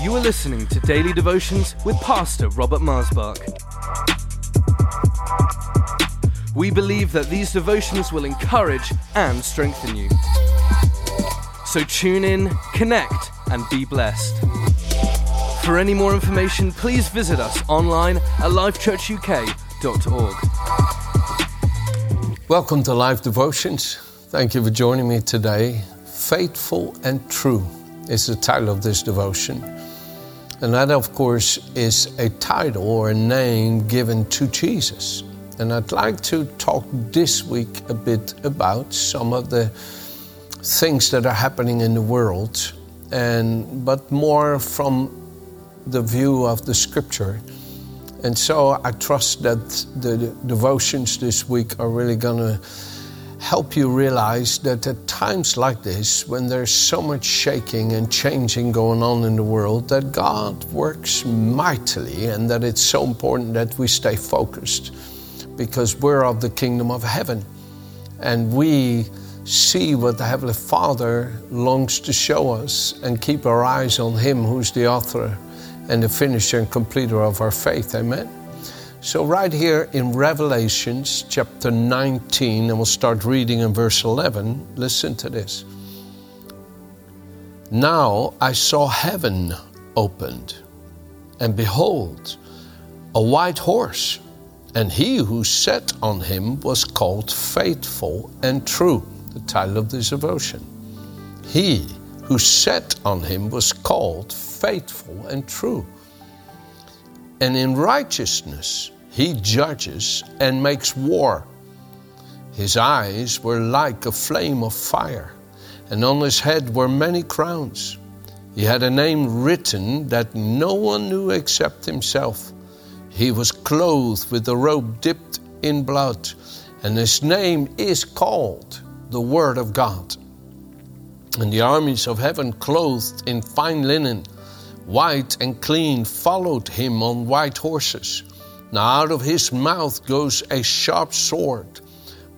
You are listening to Daily Devotions with Pastor Robert Marsbach. We believe that these devotions will encourage and strengthen you. So tune in, connect, and be blessed. For any more information, please visit us online at lifechurchuk.org. Welcome to Life Devotions. Thank you for joining me today. Faithful and True is the title of this devotion. And that, of course, is a title or a name given to Jesus. And I'd like to talk this week a bit about some of the things that are happening in the world, and but more from the view of the scripture. And so I trust that the devotions this week are really going to help you realize that at times like this, when there's so much shaking and changing going on in the world, that God works mightily and that it's so important that we stay focused because we're of the kingdom of heaven. And we see what the Heavenly Father longs to show us and keep our eyes on Him who's the author and the finisher and completer of our faith. Amen. So, right here in Revelations chapter 19, and we'll start reading in verse 11, listen to this. Now I saw heaven opened, and behold, a white horse, and he who sat on him was called Faithful and True, the title of this devotion. He who sat on him was called Faithful and True and in righteousness he judges and makes war. His eyes were like a flame of fire, and on his head were many crowns. He had a name written that no one knew except himself. He was clothed with a robe dipped in blood, and his name is called the Word of God. And the armies of heaven, clothed in fine linen, white and clean, followed him on white horses. Now out of his mouth goes a sharp sword,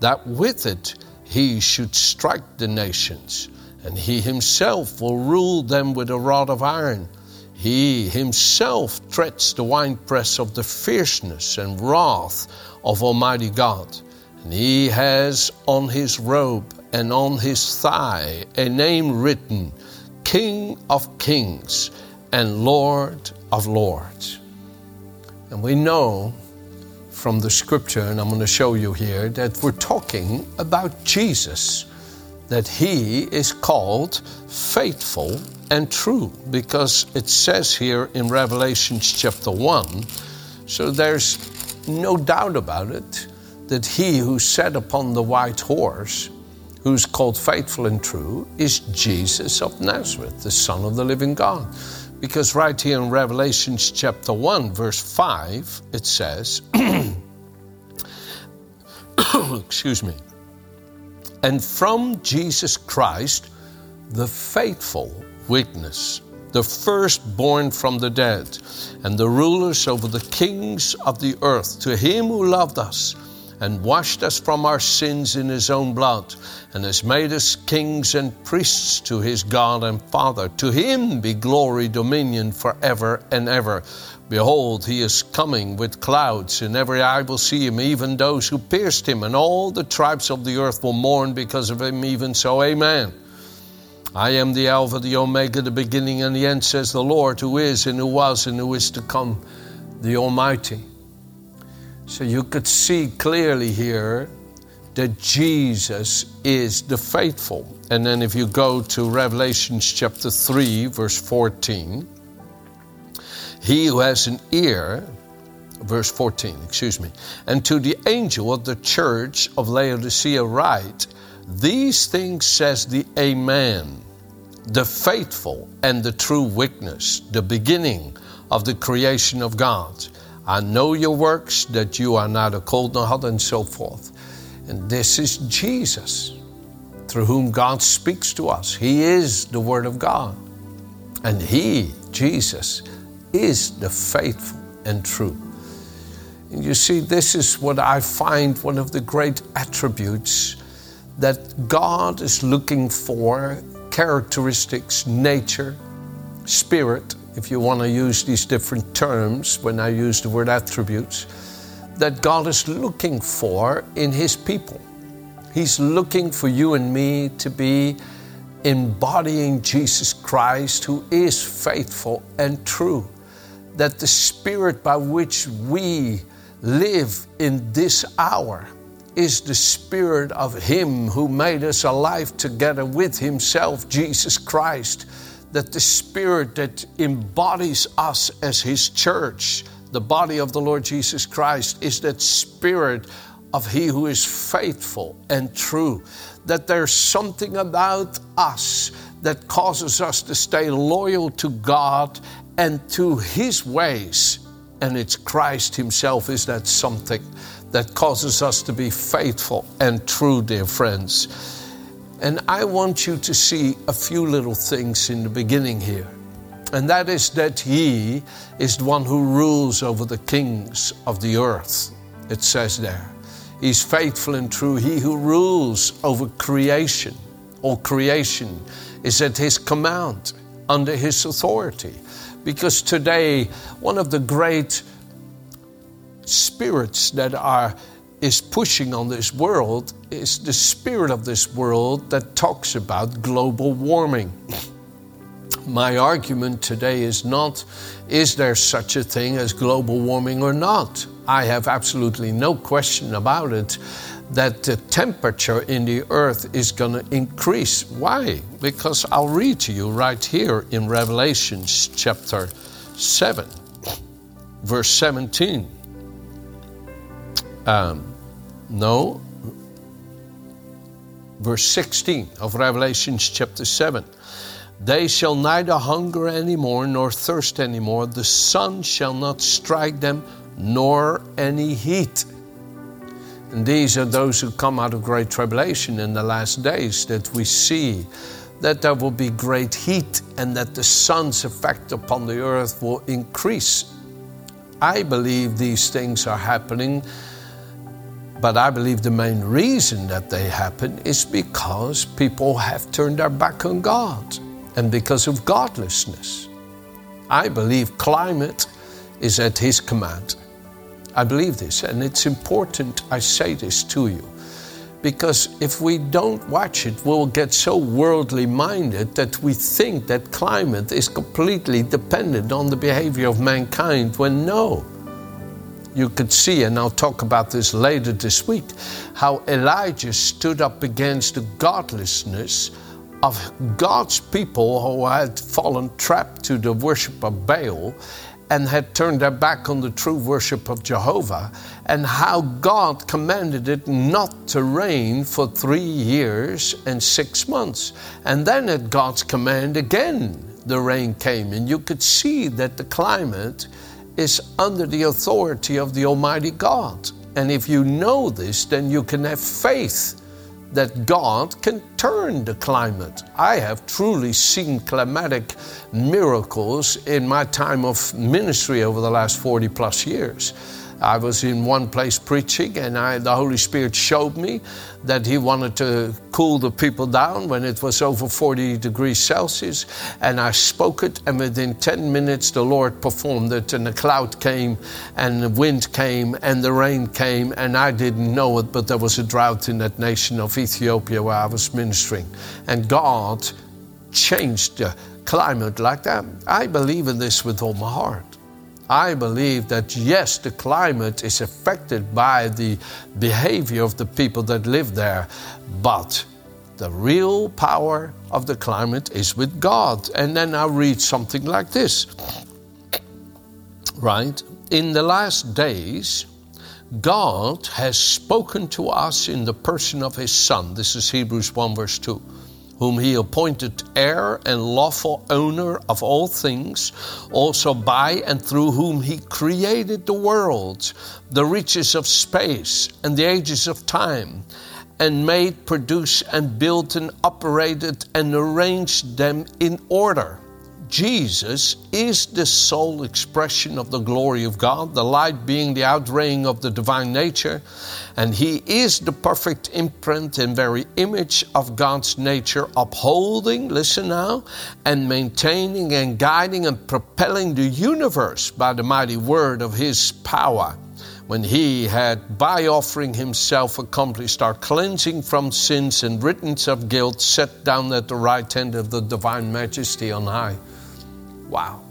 that with it he should strike the nations, and he himself will rule them with a rod of iron. He himself treads the winepress of the fierceness and wrath of Almighty God. And he has on his robe and on his thigh a name written King of Kings and Lord of Lords. And we know from the scripture, and I'm going to show you here, that we're talking about Jesus, that he is called faithful and true, because it says here in Revelations chapter 1. So there's no doubt about it that he who sat upon the white horse, who's called faithful and true, is Jesus of Nazareth, the Son of the living God. Because right here in Revelations chapter 1, verse 5, it says, excuse me, and from Jesus Christ, the faithful witness, the firstborn from the dead, and the rulers over the kings of the earth, to him who loved us and washed us from our sins in his own blood, and has made us kings and priests to his God and Father. To him be glory, dominion forever and ever. Behold, he is coming with clouds, and every eye will see him, even those who pierced him, and all the tribes of the earth will mourn because of him, even so. Amen. I am the Alpha, the Omega, the beginning and the end, says the Lord, who is, and who was, and who is to come, the Almighty. So you could see clearly here that Jesus is the faithful. And then if you go to Revelations chapter 3, verse 14, he who has an ear, verse 14, excuse me, and to the angel of the church of Laodicea write, These things says the Amen, the faithful and the true witness, the beginning of the creation of God. I know your works, that you are neither cold nor hot, and so forth. And this is Jesus, through whom God speaks to us. He is the Word of God. And He, Jesus, is the faithful and true. And you see, this is what I find one of the great attributes that God is looking for characteristics, nature, spirit if you want to use these different terms when I use the word attributes, that God is looking for in His people. He's looking for you and me to be embodying Jesus Christ, who is faithful and true. That the spirit by which we live in this hour is the spirit of Him who made us alive together with Himself, Jesus Christ. That the spirit that embodies us as His church, the body of the Lord Jesus Christ, is that spirit of He who is faithful and true. That there's something about us that causes us to stay loyal to God and to His ways. And it's Christ Himself is that something that causes us to be faithful and true, dear friends. And I want you to see a few little things in the beginning here. And that is that He is the one who rules over the kings of the earth. It says there. He's faithful and true. He who rules over creation, or creation, is at His command, under His authority. Because today, one of the great spirits that are is pushing on this world is the spirit of this world that talks about global warming. My argument today is not is there such a thing as global warming or not? I have absolutely no question about it that the temperature in the earth is going to increase. Why? Because I'll read to you right here in Revelations chapter 7, verse 17. Um, no, verse 16 of Revelations chapter 7. They shall neither hunger any more nor thirst any more. The sun shall not strike them, nor any heat. And these are those who come out of great tribulation in the last days that we see that there will be great heat and that the sun's effect upon the earth will increase. I believe these things are happening but I believe the main reason that they happen is because people have turned their back on God and because of godlessness. I believe climate is at His command. I believe this, and it's important I say this to you. Because if we don't watch it, we'll get so worldly minded that we think that climate is completely dependent on the behavior of mankind, when no you could see, and I'll talk about this later this week, how Elijah stood up against the godlessness of God's people who had fallen trapped to the worship of Baal and had turned their back on the true worship of Jehovah, and how God commanded it not to rain for three years and six months. And then, at God's command, again the rain came, and you could see that the climate is under the authority of the Almighty God. And if you know this, then you can have faith that God can turn the climate. I have truly seen climatic miracles in my time of ministry over the last 40 plus years. I was in one place preaching, and I, the Holy Spirit showed me that He wanted to cool the people down when it was over 40 degrees Celsius. And I spoke it, and within 10 minutes, the Lord performed it, and the cloud came, and the wind came, and the rain came, and I didn't know it, but there was a drought in that nation of Ethiopia where I was ministering. And God changed the climate like that. I believe in this with all my heart. I believe that yes, the climate is affected by the behavior of the people that live there, but the real power of the climate is with God. And then I read something like this. Right? In the last days, God has spoken to us in the person of His Son. This is Hebrews 1, verse 2 whom he appointed heir and lawful owner of all things, also by and through whom he created the worlds, the reaches of space, and the ages of time, and made, produced, and built, and operated, and arranged them in order Jesus is the sole expression of the glory of God, the light being the outraying of the divine nature, and He is the perfect imprint and very image of God's nature, upholding, listen now, and maintaining and guiding and propelling the universe by the mighty word of His power when he had, by offering himself, accomplished our cleansing from sins and riddance of guilt, set down at the right hand of the divine majesty on high. Wow.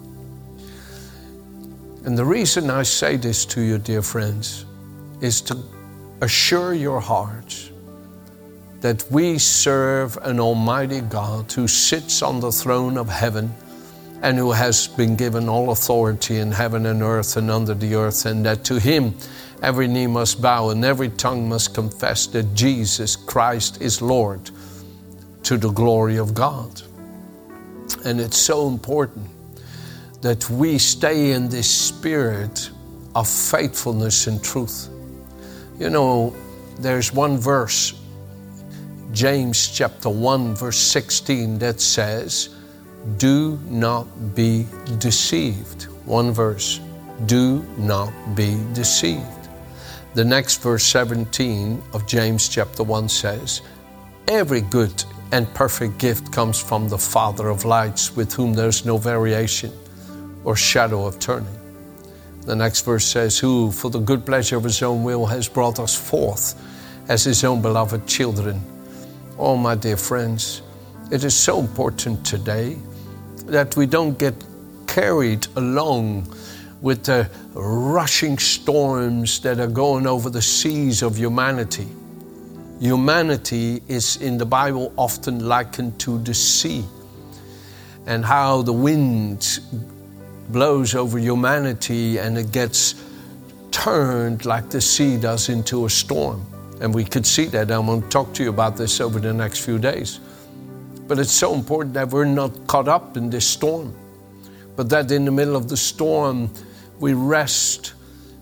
And the reason I say this to you, dear friends, is to assure your hearts that we serve an Almighty God who sits on the throne of heaven and who has been given all authority in heaven and earth and under the earth, and that to him every knee must bow and every tongue must confess that Jesus Christ is Lord to the glory of God. And it's so important that we stay in this spirit of faithfulness and truth. You know, there's one verse, James chapter 1, verse 16, that says, do not be deceived. One verse. Do not be deceived. The next verse 17 of James chapter 1 says, Every good and perfect gift comes from the Father of lights, with whom there's no variation or shadow of turning. The next verse says, Who, for the good pleasure of his own will, has brought us forth as his own beloved children. Oh, my dear friends, it is so important today that we don't get carried along with the rushing storms that are going over the seas of humanity. Humanity is in the Bible often likened to the sea, and how the wind blows over humanity and it gets turned like the sea does into a storm. And we could see that. I'm going to talk to you about this over the next few days. But it's so important that we're not caught up in this storm, but that in the middle of the storm, we rest.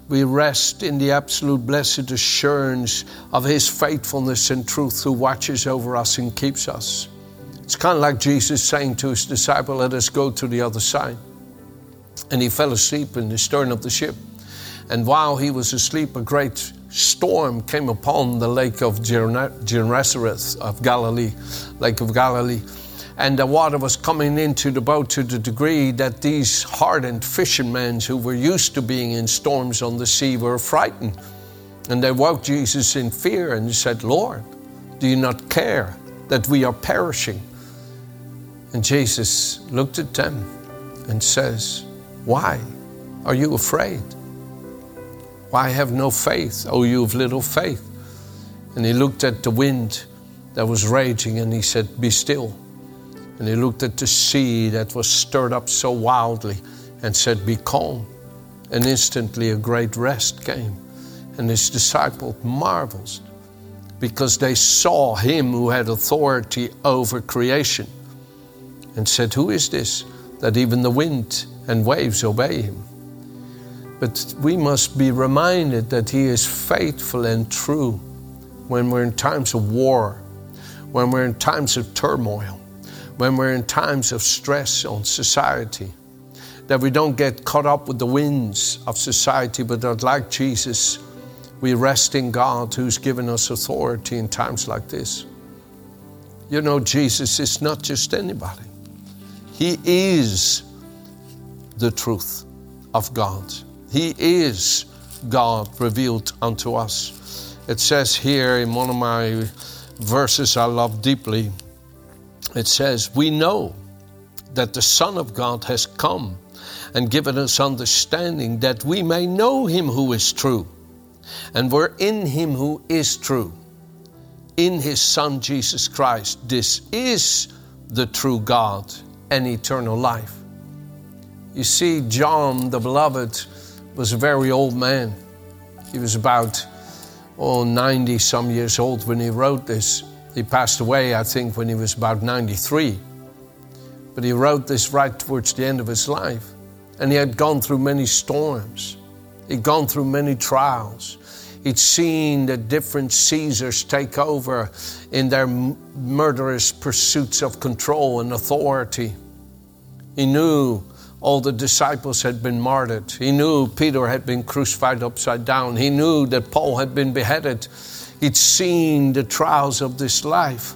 We rest in the absolute blessed assurance of His faithfulness and truth who watches over us and keeps us. It's kind of like Jesus saying to His disciple, Let us go to the other side. And he fell asleep in the stern of the ship. And while he was asleep, a great storm came upon the lake of Gennesareth of Galilee, Lake of Galilee. And the water was coming into the boat to the degree that these hardened fishermen who were used to being in storms on the sea were frightened. And they woke Jesus in fear and said, Lord, do you not care that we are perishing? And Jesus looked at them and says, Why are you afraid? Why have no faith, O you of little faith? And he looked at the wind that was raging and he said, Be still. And he looked at the sea that was stirred up so wildly and said, Be calm. And instantly a great rest came. And his disciples marveled because they saw him who had authority over creation and said, Who is this that even the wind and waves obey him? But we must be reminded that He is faithful and true when we're in times of war, when we're in times of turmoil, when we're in times of stress on society. That we don't get caught up with the winds of society, but that, like Jesus, we rest in God who's given us authority in times like this. You know, Jesus is not just anybody, He is the truth of God. He is God revealed unto us. It says here in one of my verses I love deeply, it says, We know that the Son of God has come and given us understanding that we may know him who is true. And we're in him who is true, in his Son Jesus Christ. This is the true God and eternal life. You see, John the Beloved was a very old man. He was about, oh, 90 some years old when he wrote this. He passed away, I think, when he was about 93. But he wrote this right towards the end of his life. And he had gone through many storms, he'd gone through many trials. He'd seen the different Caesars take over in their murderous pursuits of control and authority. He knew all the disciples had been martyred. He knew Peter had been crucified upside down. He knew that Paul had been beheaded. He'd seen the trials of this life.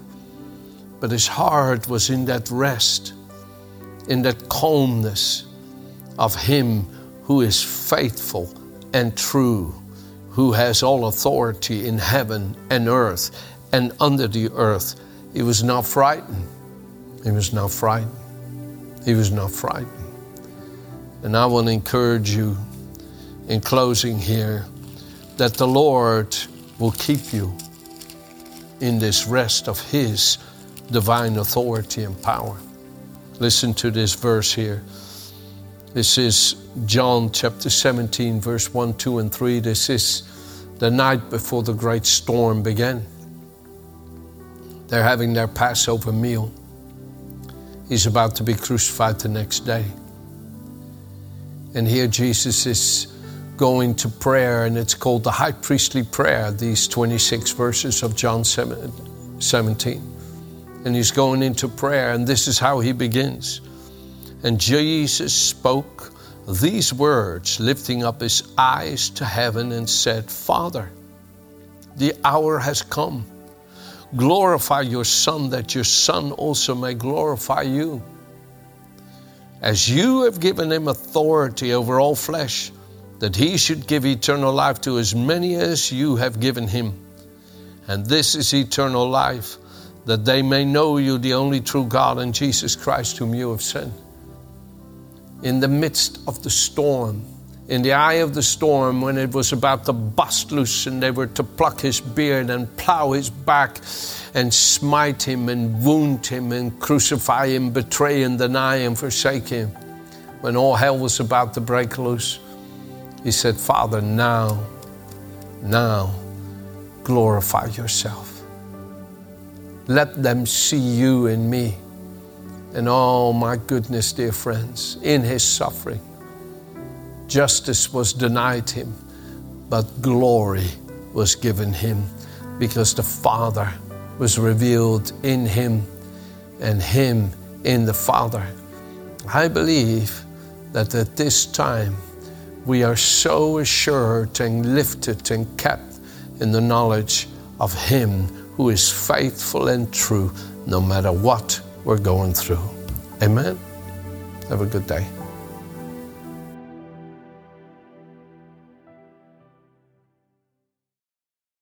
But his heart was in that rest, in that calmness of Him who is faithful and true, who has all authority in heaven and earth and under the earth. He was not frightened. He was not frightened. He was not frightened. And I want to encourage you in closing here that the Lord will keep you in this rest of His divine authority and power. Listen to this verse here. This is John chapter 17, verse 1, 2, and 3. This is the night before the great storm began. They're having their Passover meal. He's about to be crucified the next day. And here Jesus is going to prayer, and it's called the high priestly prayer, these 26 verses of John 17. And he's going into prayer, and this is how he begins. And Jesus spoke these words, lifting up his eyes to heaven, and said, Father, the hour has come. Glorify your Son, that your Son also may glorify you as you have given him authority over all flesh, that he should give eternal life to as many as you have given him. And this is eternal life, that they may know you, the only true God, and Jesus Christ, whom you have sent. In the midst of the storm, in the eye of the storm, when it was about to bust loose and they were to pluck his beard and plow his back, and smite him and wound him and crucify him, betray and deny and forsake him. When all hell was about to break loose, he said, Father, now, now, glorify yourself. Let them see you in me. And oh my goodness, dear friends, in his suffering, justice was denied him, but glory was given him because the Father was revealed in Him and Him in the Father. I believe that at this time we are so assured and lifted and kept in the knowledge of Him who is faithful and true no matter what we're going through. Amen. Have a good day.